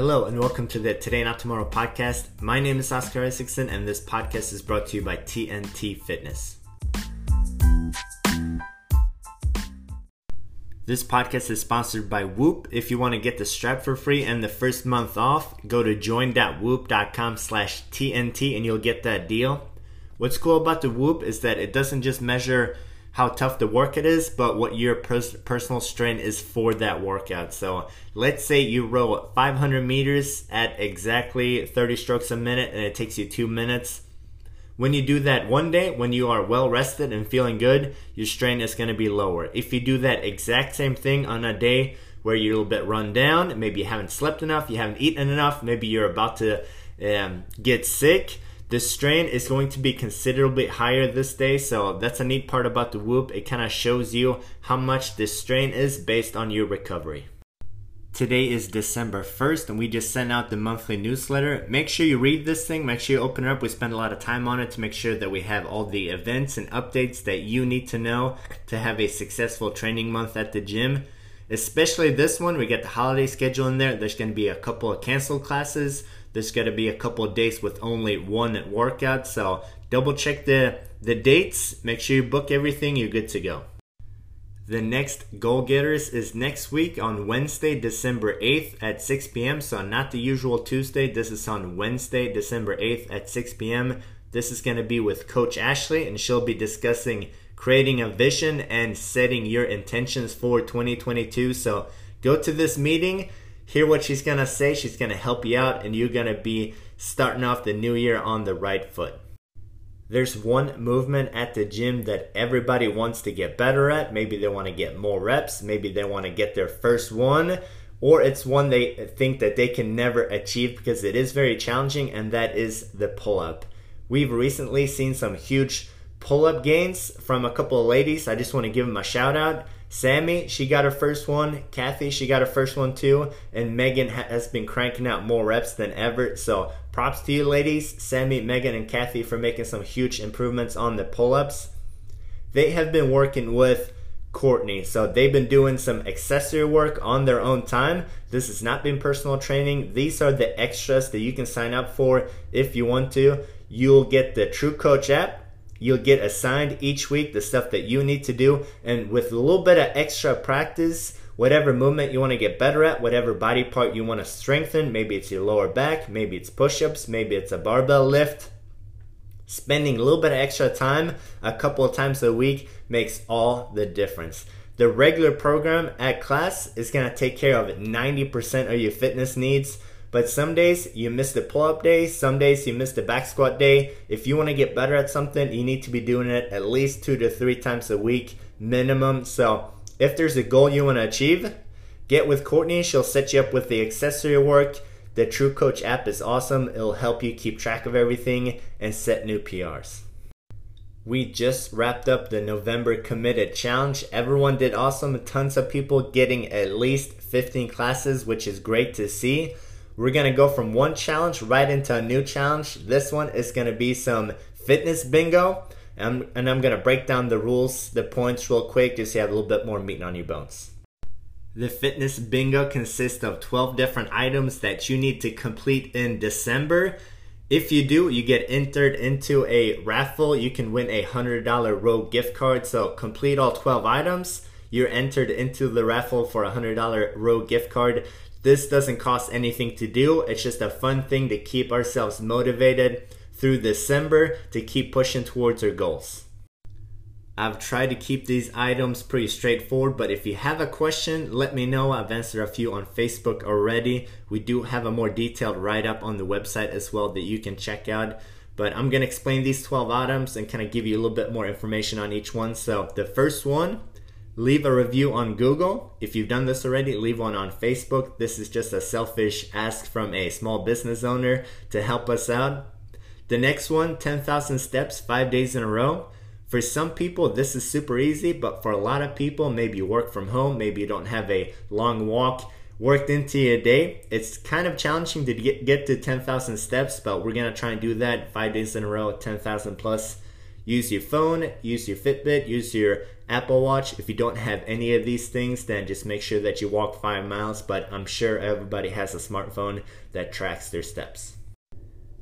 Hello and welcome to the Today Not Tomorrow podcast. My name is Oscar Isaacson and this podcast is brought to you by TNT Fitness. This podcast is sponsored by Whoop. If you want to get the strap for free and the first month off, go to join.whoop.com slash TNT and you'll get that deal. What's cool about the Whoop is that it doesn't just measure how tough the workout is, but what your pers- personal strain is for that workout. So let's say you row 500 meters at exactly 30 strokes a minute and it takes you two minutes. When you do that one day, when you are well rested and feeling good, your strain is going to be lower. If you do that exact same thing on a day where you're a little bit run down, maybe you haven't slept enough, you haven't eaten enough, maybe you're about to um, get sick, the strain is going to be considerably higher this day, so that's a neat part about the Whoop. It kind of shows you how much the strain is based on your recovery. Today is December 1st, and we just sent out the monthly newsletter. Make sure you read this thing, make sure you open it up. We spend a lot of time on it to make sure that we have all the events and updates that you need to know to have a successful training month at the gym. Especially this one, we get the holiday schedule in there. There's going to be a couple of canceled classes. There's going to be a couple of days with only one workout. So double check the, the dates. Make sure you book everything. You're good to go. The next Goal Getters is next week on Wednesday, December 8th at 6 p.m. So, not the usual Tuesday. This is on Wednesday, December 8th at 6 p.m. This is going to be with Coach Ashley, and she'll be discussing creating a vision and setting your intentions for 2022. So, go to this meeting hear what she's going to say. She's going to help you out, and you're going to be starting off the new year on the right foot. There's one movement at the gym that everybody wants to get better at. Maybe they want to get more reps. Maybe they want to get their first one. Or it's one they think that they can never achieve because it is very challenging, and that is the pull up. We've recently seen some huge pull up gains from a couple of ladies. I just want to give them a shout out. Sammy, she got her first one. Kathy, she got her first one too. And Megan has been cranking out more reps than ever. So props to you, ladies. Sammy, Megan, and Kathy for making some huge improvements on the pull ups. They have been working with Courtney. So they've been doing some accessory work on their own time. This has not been personal training. These are the extras that you can sign up for if you want to. You'll get the True Coach app You'll get assigned each week the stuff that you need to do. And with a little bit of extra practice, whatever movement you want to get better at, whatever body part you want to strengthen, maybe it's your lower back, maybe it's push ups, maybe it's a barbell lift. Spending a little bit of extra time a couple of times a week makes all the difference. The regular program at class is going to take care of 90% of your fitness needs but some days you miss the pull up day, some days you miss the back squat day. If you want to get better at something, you need to be doing it at least two to three times a week minimum. So if there's a goal you want to achieve, get with Courtney. She'll set you up with the accessory work. The True Coach app is awesome. It'll help you keep track of everything and set new PRs. We just wrapped up the November Committed Challenge. Everyone did awesome. Tons of people getting at least 15 classes, which is great to see. We're gonna go from one challenge right into a new challenge. This one is gonna be some fitness bingo. Um, and I'm, I'm gonna break down the rules, the points real quick, just so you have a little bit more meat on your bones. The fitness bingo consists of 12 different items that you need to complete in December. If you do, you get entered into a raffle. You can win a $100 Rogue gift card. So complete all 12 items. You're entered into the raffle for a $100 Rogue gift card. This doesn't cost anything to do. It's just a fun thing to keep ourselves motivated through December to keep pushing towards our goals. I've tried to keep these items pretty straightforward, but if you have a question, let me know. I've answered a few on Facebook already. We do have a more detailed write up on the website as well that you can check out. But I'm going to explain these 12 items and kind of give you a little bit more information on each one. So, the first one Leave a review on Google. If you've done this already, leave one on Facebook. This is just a selfish ask from a small business owner to help us out. The next one 10,000 steps, five days in a row. For some people, this is super easy, but for a lot of people, maybe you work from home, maybe you don't have a long walk worked into your day. It's kind of challenging to get, get to 10,000 steps, but we're gonna try and do that five days in a row, 10,000 plus Use your phone, use your Fitbit, use your Apple Watch. If you don't have any of these things, then just make sure that you walk five miles. But I'm sure everybody has a smartphone that tracks their steps.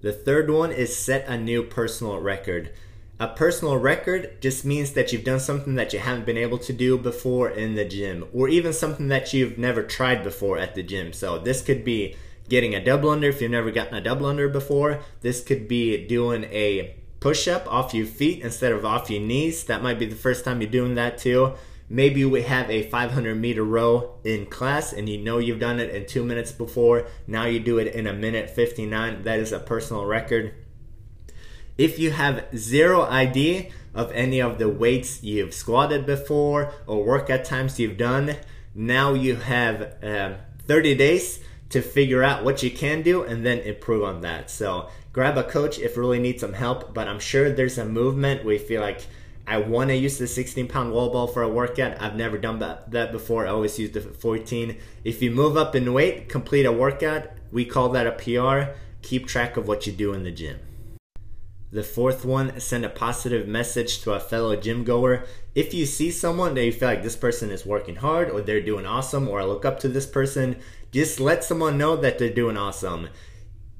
The third one is set a new personal record. A personal record just means that you've done something that you haven't been able to do before in the gym, or even something that you've never tried before at the gym. So this could be getting a double under if you've never gotten a double under before. This could be doing a push up off your feet instead of off your knees. That might be the first time you're doing that too. Maybe we have a 500 meter row in class and you know you've done it in two minutes before. Now you do it in a minute 59. That is a personal record. If you have zero idea of any of the weights you've squatted before or workout times you've done, now you have uh, 30 days to figure out what you can do and then improve on that. So grab a coach if you really need some help, but I'm sure there's a movement we feel like I want to use the 16 pound wall ball for a workout. I've never done that before. I always use the 14. If you move up in weight, complete a workout. We call that a PR. Keep track of what you do in the gym. The fourth one, send a positive message to a fellow gym goer. If you see someone that you feel like this person is working hard or they're doing awesome or I look up to this person, just let someone know that they're doing awesome.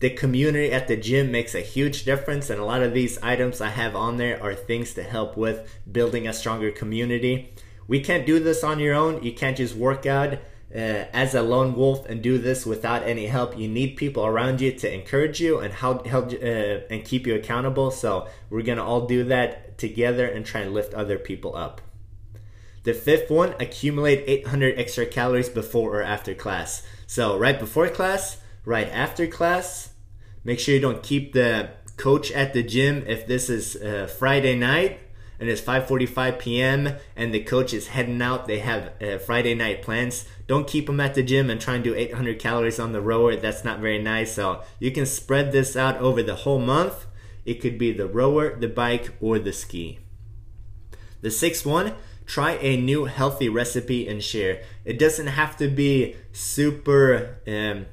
The community at the gym makes a huge difference, and a lot of these items I have on there are things to help with building a stronger community. We can't do this on your own. You can't just work out uh, as a lone wolf and do this without any help. You need people around you to encourage you and help help uh, and keep you accountable. So we're gonna all do that together and try and lift other people up. The fifth one, accumulate 800 extra calories before or after class. So right before class, right after class, make sure you don't keep the coach at the gym if this is uh, Friday night and it's 5:45 p.m. and the coach is heading out. They have uh, Friday night plans. Don't keep them at the gym and try and do 800 calories on the rower. That's not very nice. So you can spread this out over the whole month. It could be the rower, the bike, or the ski. The sixth one, try a new healthy recipe and share. It doesn't have to be super um,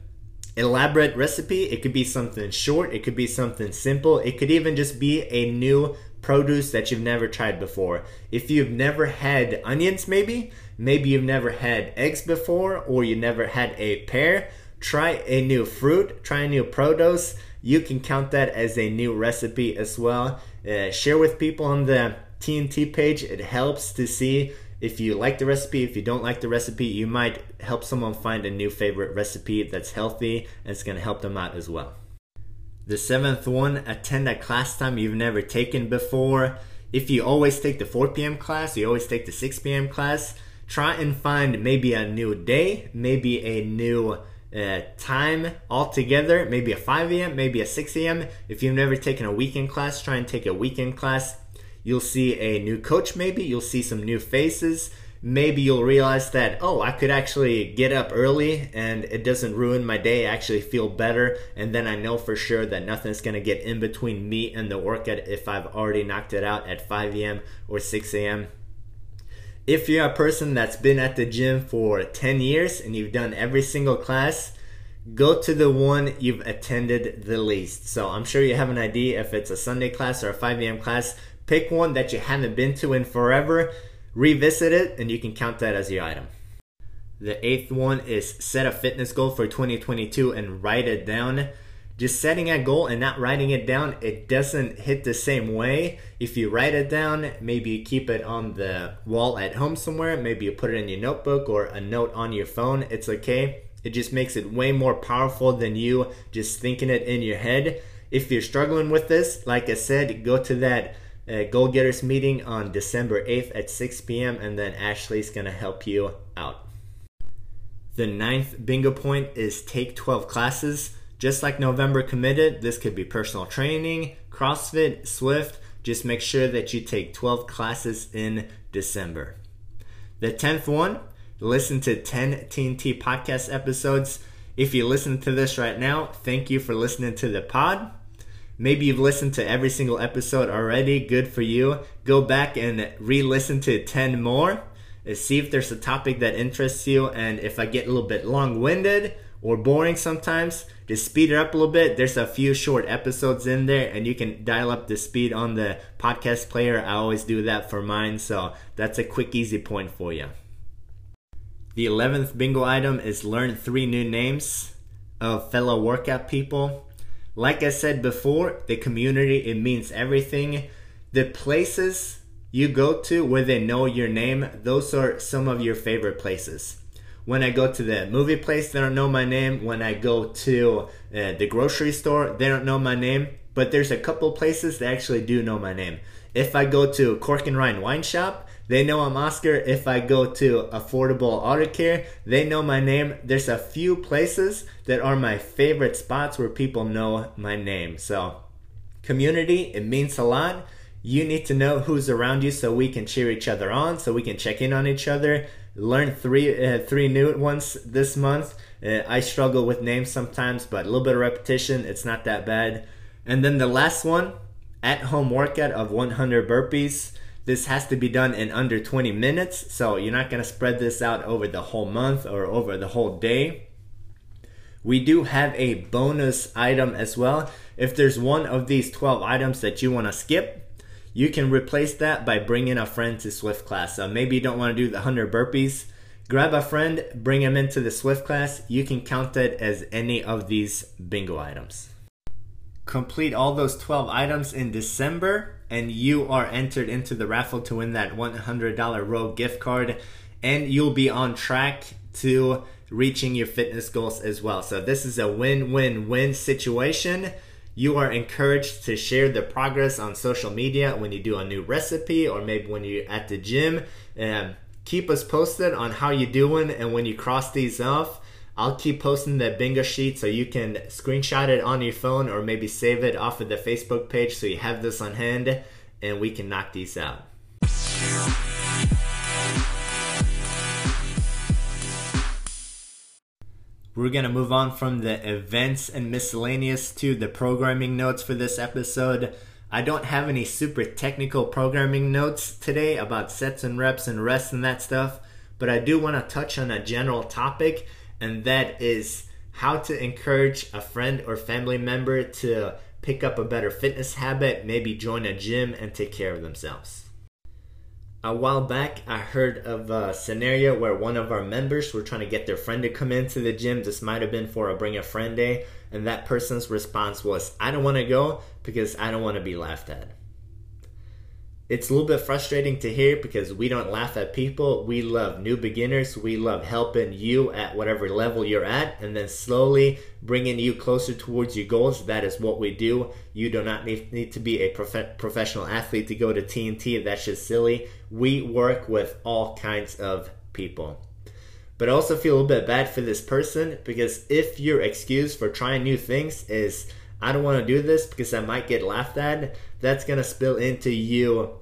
elaborate recipe. It could be something short. It could be something simple. It could even just be a new produce that you've never tried before. If you've never had onions, maybe, maybe you've never had eggs before, or you never had a pear, try a new fruit, try a new produce. You can count that as a new recipe as well. Uh, share with people on the TNT page. It helps to see if you like the recipe. If you don't like the recipe, you might help someone find a new favorite recipe that's healthy and it's going to help them out as well. The seventh one, attend a class time you've never taken before. If you always take the 4 p.m. class, you always take the 6 p.m. class, try and find maybe a new day, maybe a new uh, time altogether, maybe a 5 a.m., maybe a 6 a.m. If you've never taken a weekend class, try and take a weekend class. You'll see a new coach, maybe. You'll see some new faces. Maybe you'll realize that, oh, I could actually get up early and it doesn't ruin my day. I actually feel better. And then I know for sure that nothing's going to get in between me and the workout if I've already knocked it out at 5 a.m. or 6 a.m. If you're a person that's been at the gym for 10 years and you've done every single class, go to the one you've attended the least. So I'm sure you have an idea if it's a Sunday class or a 5 a.m. class. Pick one that you haven't been to in forever, revisit it, and you can count that as your item. The eighth one is set a fitness goal for 2022 and write it down. Just setting a goal and not writing it down, it doesn't hit the same way. If you write it down, maybe you keep it on the wall at home somewhere, maybe you put it in your notebook or a note on your phone, it's okay. It just makes it way more powerful than you just thinking it in your head. If you're struggling with this, like I said, go to that uh, Goal Getters meeting on December 8th at 6 p.m. and then Ashley's going to help you out. The ninth bingo point is take 12 classes. Just like November committed, this could be personal training, CrossFit, Swift. Just make sure that you take 12 classes in December. The 10th one, listen to 10 TNT podcast episodes. If you listen to this right now, thank you for listening to the pod. Maybe you've listened to every single episode already. Good for you. Go back and re listen to 10 more. See if there's a topic that interests you. And if I get a little bit long winded or boring sometimes, just speed it up a little bit. There's a few short episodes in there, and you can dial up the speed on the podcast player. I always do that for mine, so that's a quick, easy point for you. The 11th bingo item is learn three new names of fellow workout people. Like I said before, the community, it means everything. The places you go to where they know your name, those are some of your favorite places. When I go to the movie place, they don't know my name. When I go to uh, the grocery store, they don't know my name. But there's a couple places that actually do know my name. If I go to Cork and Ryan Wine Shop, they know I'm Oscar. If I go to Affordable Auto Care, they know my name. There's a few places that are my favorite spots where people know my name. So, community, it means a lot. You need to know who's around you so we can cheer each other on, so we can check in on each other. Learn three uh, three new ones this month. Uh, I struggle with names sometimes, but a little bit of repetition, it's not that bad. And then the last one, at home workout of 100 burpees. This has to be done in under 20 minutes, so you're not going to spread this out over the whole month or over the whole day. We do have a bonus item as well. If there's one of these 12 items that you want to skip, you can replace that by bringing a friend to Swift class. So maybe you don't want to do the 100 burpees. Grab a friend, bring him into the Swift class. You can count it as any of these bingo items. Complete all those 12 items in December, and you are entered into the raffle to win that $100 Rogue gift card, and you'll be on track to reaching your fitness goals as well. So, this is a win win win situation. You are encouraged to share the progress on social media when you do a new recipe or maybe when you're at the gym. Um, keep us posted on how you're doing and when you cross these off I'll keep posting the bingo sheet so you can screenshot it on your phone or maybe save it off of the Facebook page so you have this on hand and we can knock these out. We're going to move on from the events and miscellaneous to the programming notes for this episode. I don't have any super technical programming notes today about sets and reps and rest and that stuff, but I do want to touch on a general topic and that is how to encourage a friend or family member to pick up a better fitness habit, maybe join a gym and take care of themselves. A while back, I heard of a scenario where one of our members were trying to get their friend to come into the gym. This might have been for a bring a friend day, and that person's response was, I don't want to go because I don't want to be laughed at it's a little bit frustrating to hear because we don't laugh at people. We love new beginners. We love helping you at whatever level you're at and then slowly bringing you closer towards your goals. That is what we do. You do not need, need to be a prof- professional athlete to go to TNT. That's just silly. We work with all kinds of people. But I also feel a little bit bad for this person because if your excuse for trying new things is, I don't want to do this because I might get laughed at, that's going to spill into you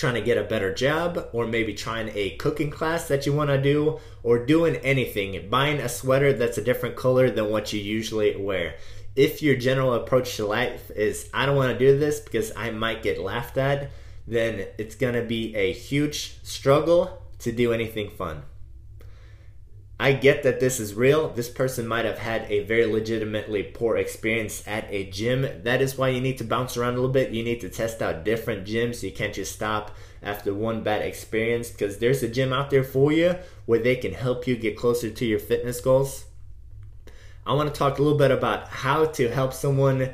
trying to get a better job, or maybe trying a cooking class that you want to do, or doing anything, buying a sweater that's a different color than what you usually wear. If your general approach to life is, I don't want to do this because I might get laughed at, then it's going to be a huge struggle to do anything fun. I get that this is real. This person might have had a very legitimately poor experience at a gym. That is why you need to bounce around a little bit. You need to test out different gyms. You can't just stop after one bad experience because there's a gym out there for you where they can help you get closer to your fitness goals. I want to talk a little bit about how to help someone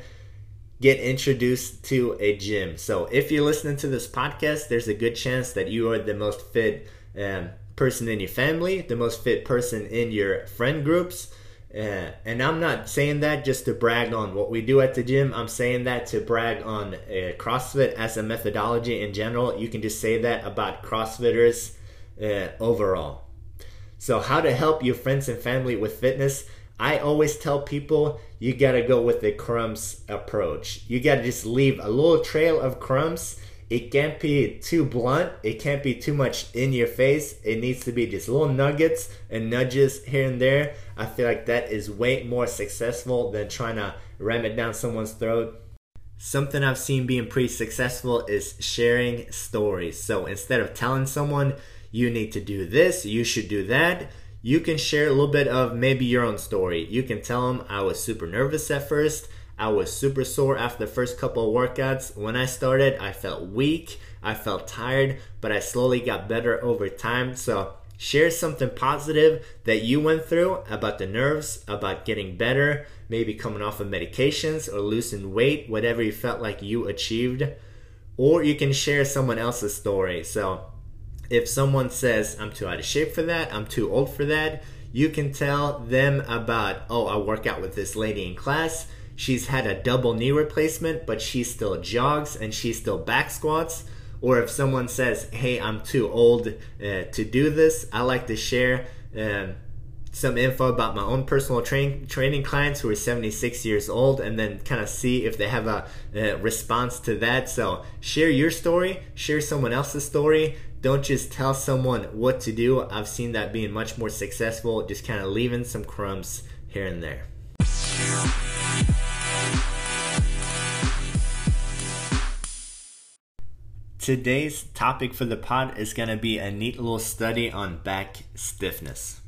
get introduced to a gym. So, if you're listening to this podcast, there's a good chance that you are the most fit um, person in your family, the most fit person in your friend groups. Uh, and I'm not saying that just to brag on what we do at the gym. I'm saying that to brag on uh, CrossFit as a methodology in general. You can just say that about CrossFitters uh, overall. So, how to help your friends and family with fitness? I always tell people you gotta go with the crumbs approach. You gotta just leave a little trail of crumbs it can't be too blunt. It can't be too much in your face. It needs to be just little nuggets and nudges here and there. I feel like that is way more successful than trying to ram it down someone's throat. Something I've seen being pretty successful is sharing stories. So instead of telling someone, you need to do this, you should do that, you can share a little bit of maybe your own story. You can tell them I was super nervous at first. I was super sore after the first couple of workouts. When I started, I felt weak. I felt tired, but I slowly got better over time. So share something positive that you went through about the nerves, about getting better, maybe coming off of medications or losing weight, whatever you felt like you achieved. Or you can share someone else's story. So if someone says, I'm too out of shape for that, I'm too old for that, you can tell them about, oh, I work out with this lady in class. She's had a double knee replacement, but she still jogs and she still back squats. Or if someone says, hey, I'm too old uh, to do this, I like to share um, some info about my own personal train, training clients who are 76 years old and then kind of see if they have a, a response to that. So share your story, share someone else's story don't just tell someone what to do. I've seen that being much more successful, just kind of leaving some crumbs here and there. Today's topic for the pod is going to be a neat little study on back stiffness.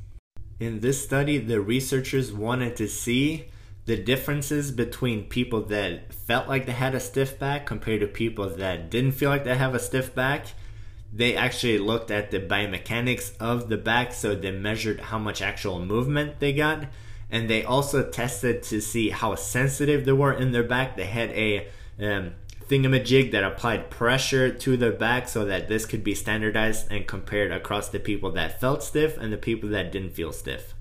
In this study, the researchers wanted to see the differences between people that felt like they had a stiff back compared to people that didn't feel like they have a stiff back they actually looked at the biomechanics of the back, so they measured how much actual movement they got, and they also tested to see how sensitive they were in their back. They had a um, thingamajig that applied pressure to their back so that this could be standardized and compared across the people that felt stiff and the people that didn't feel stiff.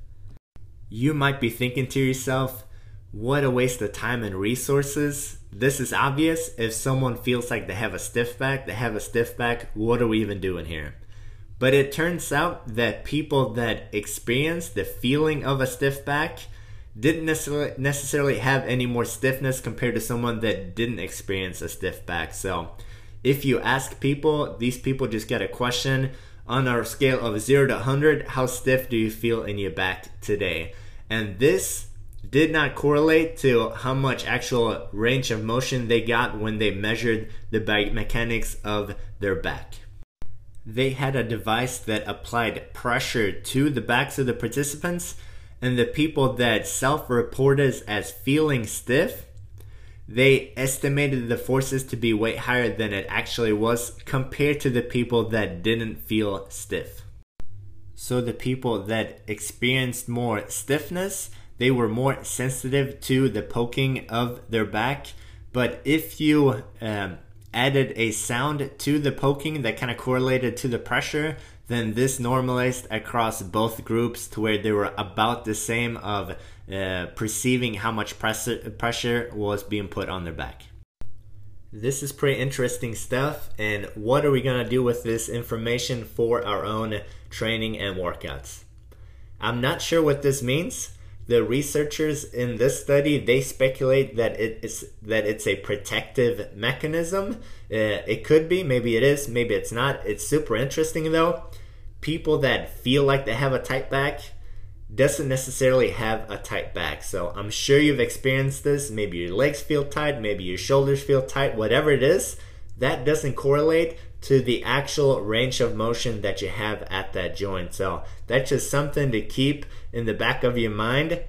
You might be thinking to yourself, what a waste of time and resources. This is obvious. If someone feels like they have a stiff back, they have a stiff back, what are we even doing here? But it turns out that people that experience the feeling of a stiff back didn't necessarily necessarily have any more stiffness compared to someone that didn't experience a stiff back. So, if you ask people, these people just get a question on our scale of 0 to 100, how stiff do you feel in your back today? And this did not correlate to how much actual range of motion they got when they measured the mechanics of their back. They had a device that applied pressure to the backs of the participants, and the people that self reported as feeling stiff, they estimated the forces to be way higher than it actually was compared to the people that didn't feel stiff. So the people that experienced more stiffness they were more sensitive to the poking of their back. But if you um, added a sound to the poking that kind of correlated to the pressure, then this normalized across both groups to where they were about the same of uh, perceiving how much pressure, pressure was being put on their back. This is pretty interesting stuff, and what are we going to do with this information for our own training and workouts? I'm not sure what this means the researchers in this study they speculate that it is that it's a protective mechanism. Uh, it could be, maybe it is, maybe it's not. It's super interesting though. People that feel like they have a tight back doesn't necessarily have a tight back. So I'm sure you've experienced this. Maybe your legs feel tight, maybe your shoulders feel tight, whatever it is. That doesn't correlate to the actual range of motion that you have at that joint. So that's just something to keep in the back of your mind.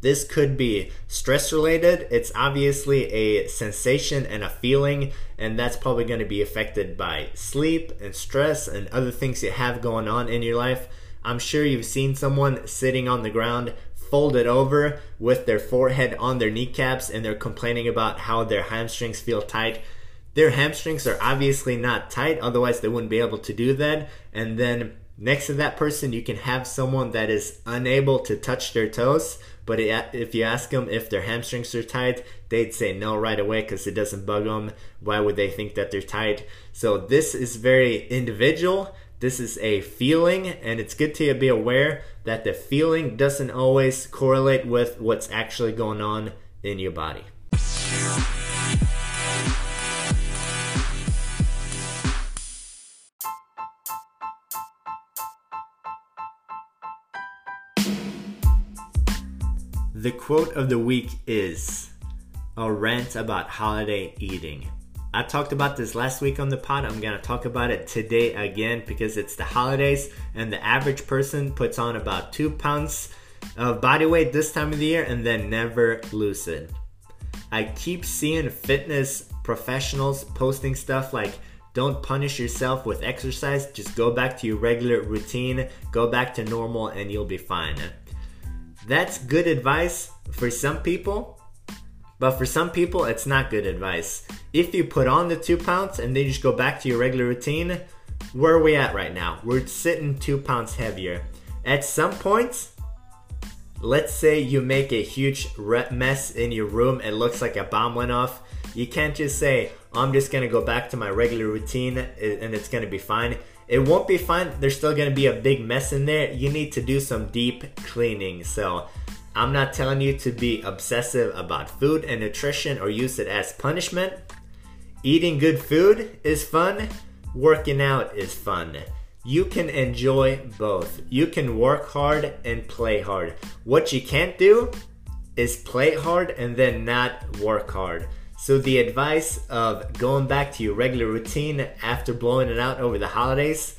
This could be stress related. It's obviously a sensation and a feeling, and that's probably going to be affected by sleep and stress and other things you have going on in your life. I'm sure you've seen someone sitting on the ground folded over with their forehead on their kneecaps and they're complaining about how their hamstrings feel tight their hamstrings are obviously not tight, otherwise, they wouldn't be able to do that. And then next to that person, you can have someone that is unable to touch their toes. But if you ask them if their hamstrings are tight, they'd say no right away because it doesn't bug them. Why would they think that they're tight? So, this is very individual. This is a feeling, and it's good to be aware that the feeling doesn't always correlate with what's actually going on in your body. The quote of the week is a rant about holiday eating. I talked about this last week on the pod. I'm going to talk about it today again because it's the holidays and the average person puts on about two pounds of body weight this time of the year and then never lose it. I keep seeing fitness professionals posting stuff like, don't punish yourself with exercise, just go back to your regular routine, go back to normal, and you'll be fine. That's good advice for some people, but for some people, it's not good advice. If you put on the two pounds and then you just go back to your regular routine, where are we at right now? We're sitting two pounds heavier. At some point, let's say you make a huge mess in your room, it looks like a bomb went off. You can't just say, I'm just gonna go back to my regular routine and it's gonna be fine. It won't be fun. There's still gonna be a big mess in there. You need to do some deep cleaning. So I'm not telling you to be obsessive about food and nutrition or use it as punishment. Eating good food is fun, working out is fun. You can enjoy both. You can work hard and play hard. What you can't do is play hard and then not work hard. So, the advice of going back to your regular routine after blowing it out over the holidays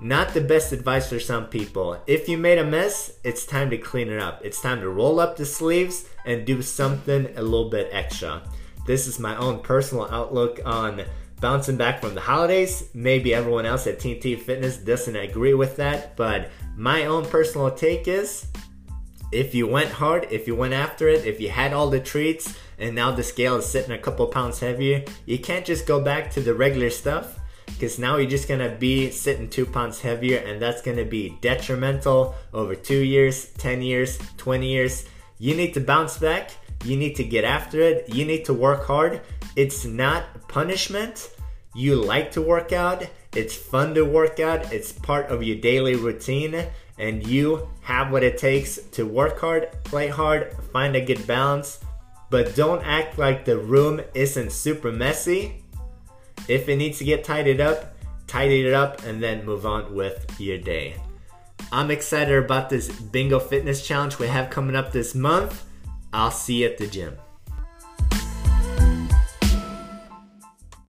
not the best advice for some people. If you made a mess, it's time to clean it up. It's time to roll up the sleeves and do something a little bit extra. This is my own personal outlook on bouncing back from the holidays. Maybe everyone else at TNT Fitness doesn't agree with that, but my own personal take is if you went hard, if you went after it, if you had all the treats, and now the scale is sitting a couple pounds heavier, you can't just go back to the regular stuff because now you're just gonna be sitting two pounds heavier and that's gonna be detrimental over two years, 10 years, 20 years. You need to bounce back, you need to get after it, you need to work hard. It's not punishment. You like to work out, it's fun to work out, it's part of your daily routine, and you have what it takes to work hard, play hard, find a good balance. But don't act like the room isn't super messy if it needs to get tidied up, tidy it up and then move on with your day. I'm excited about this Bingo Fitness Challenge we have coming up this month. I'll see you at the gym.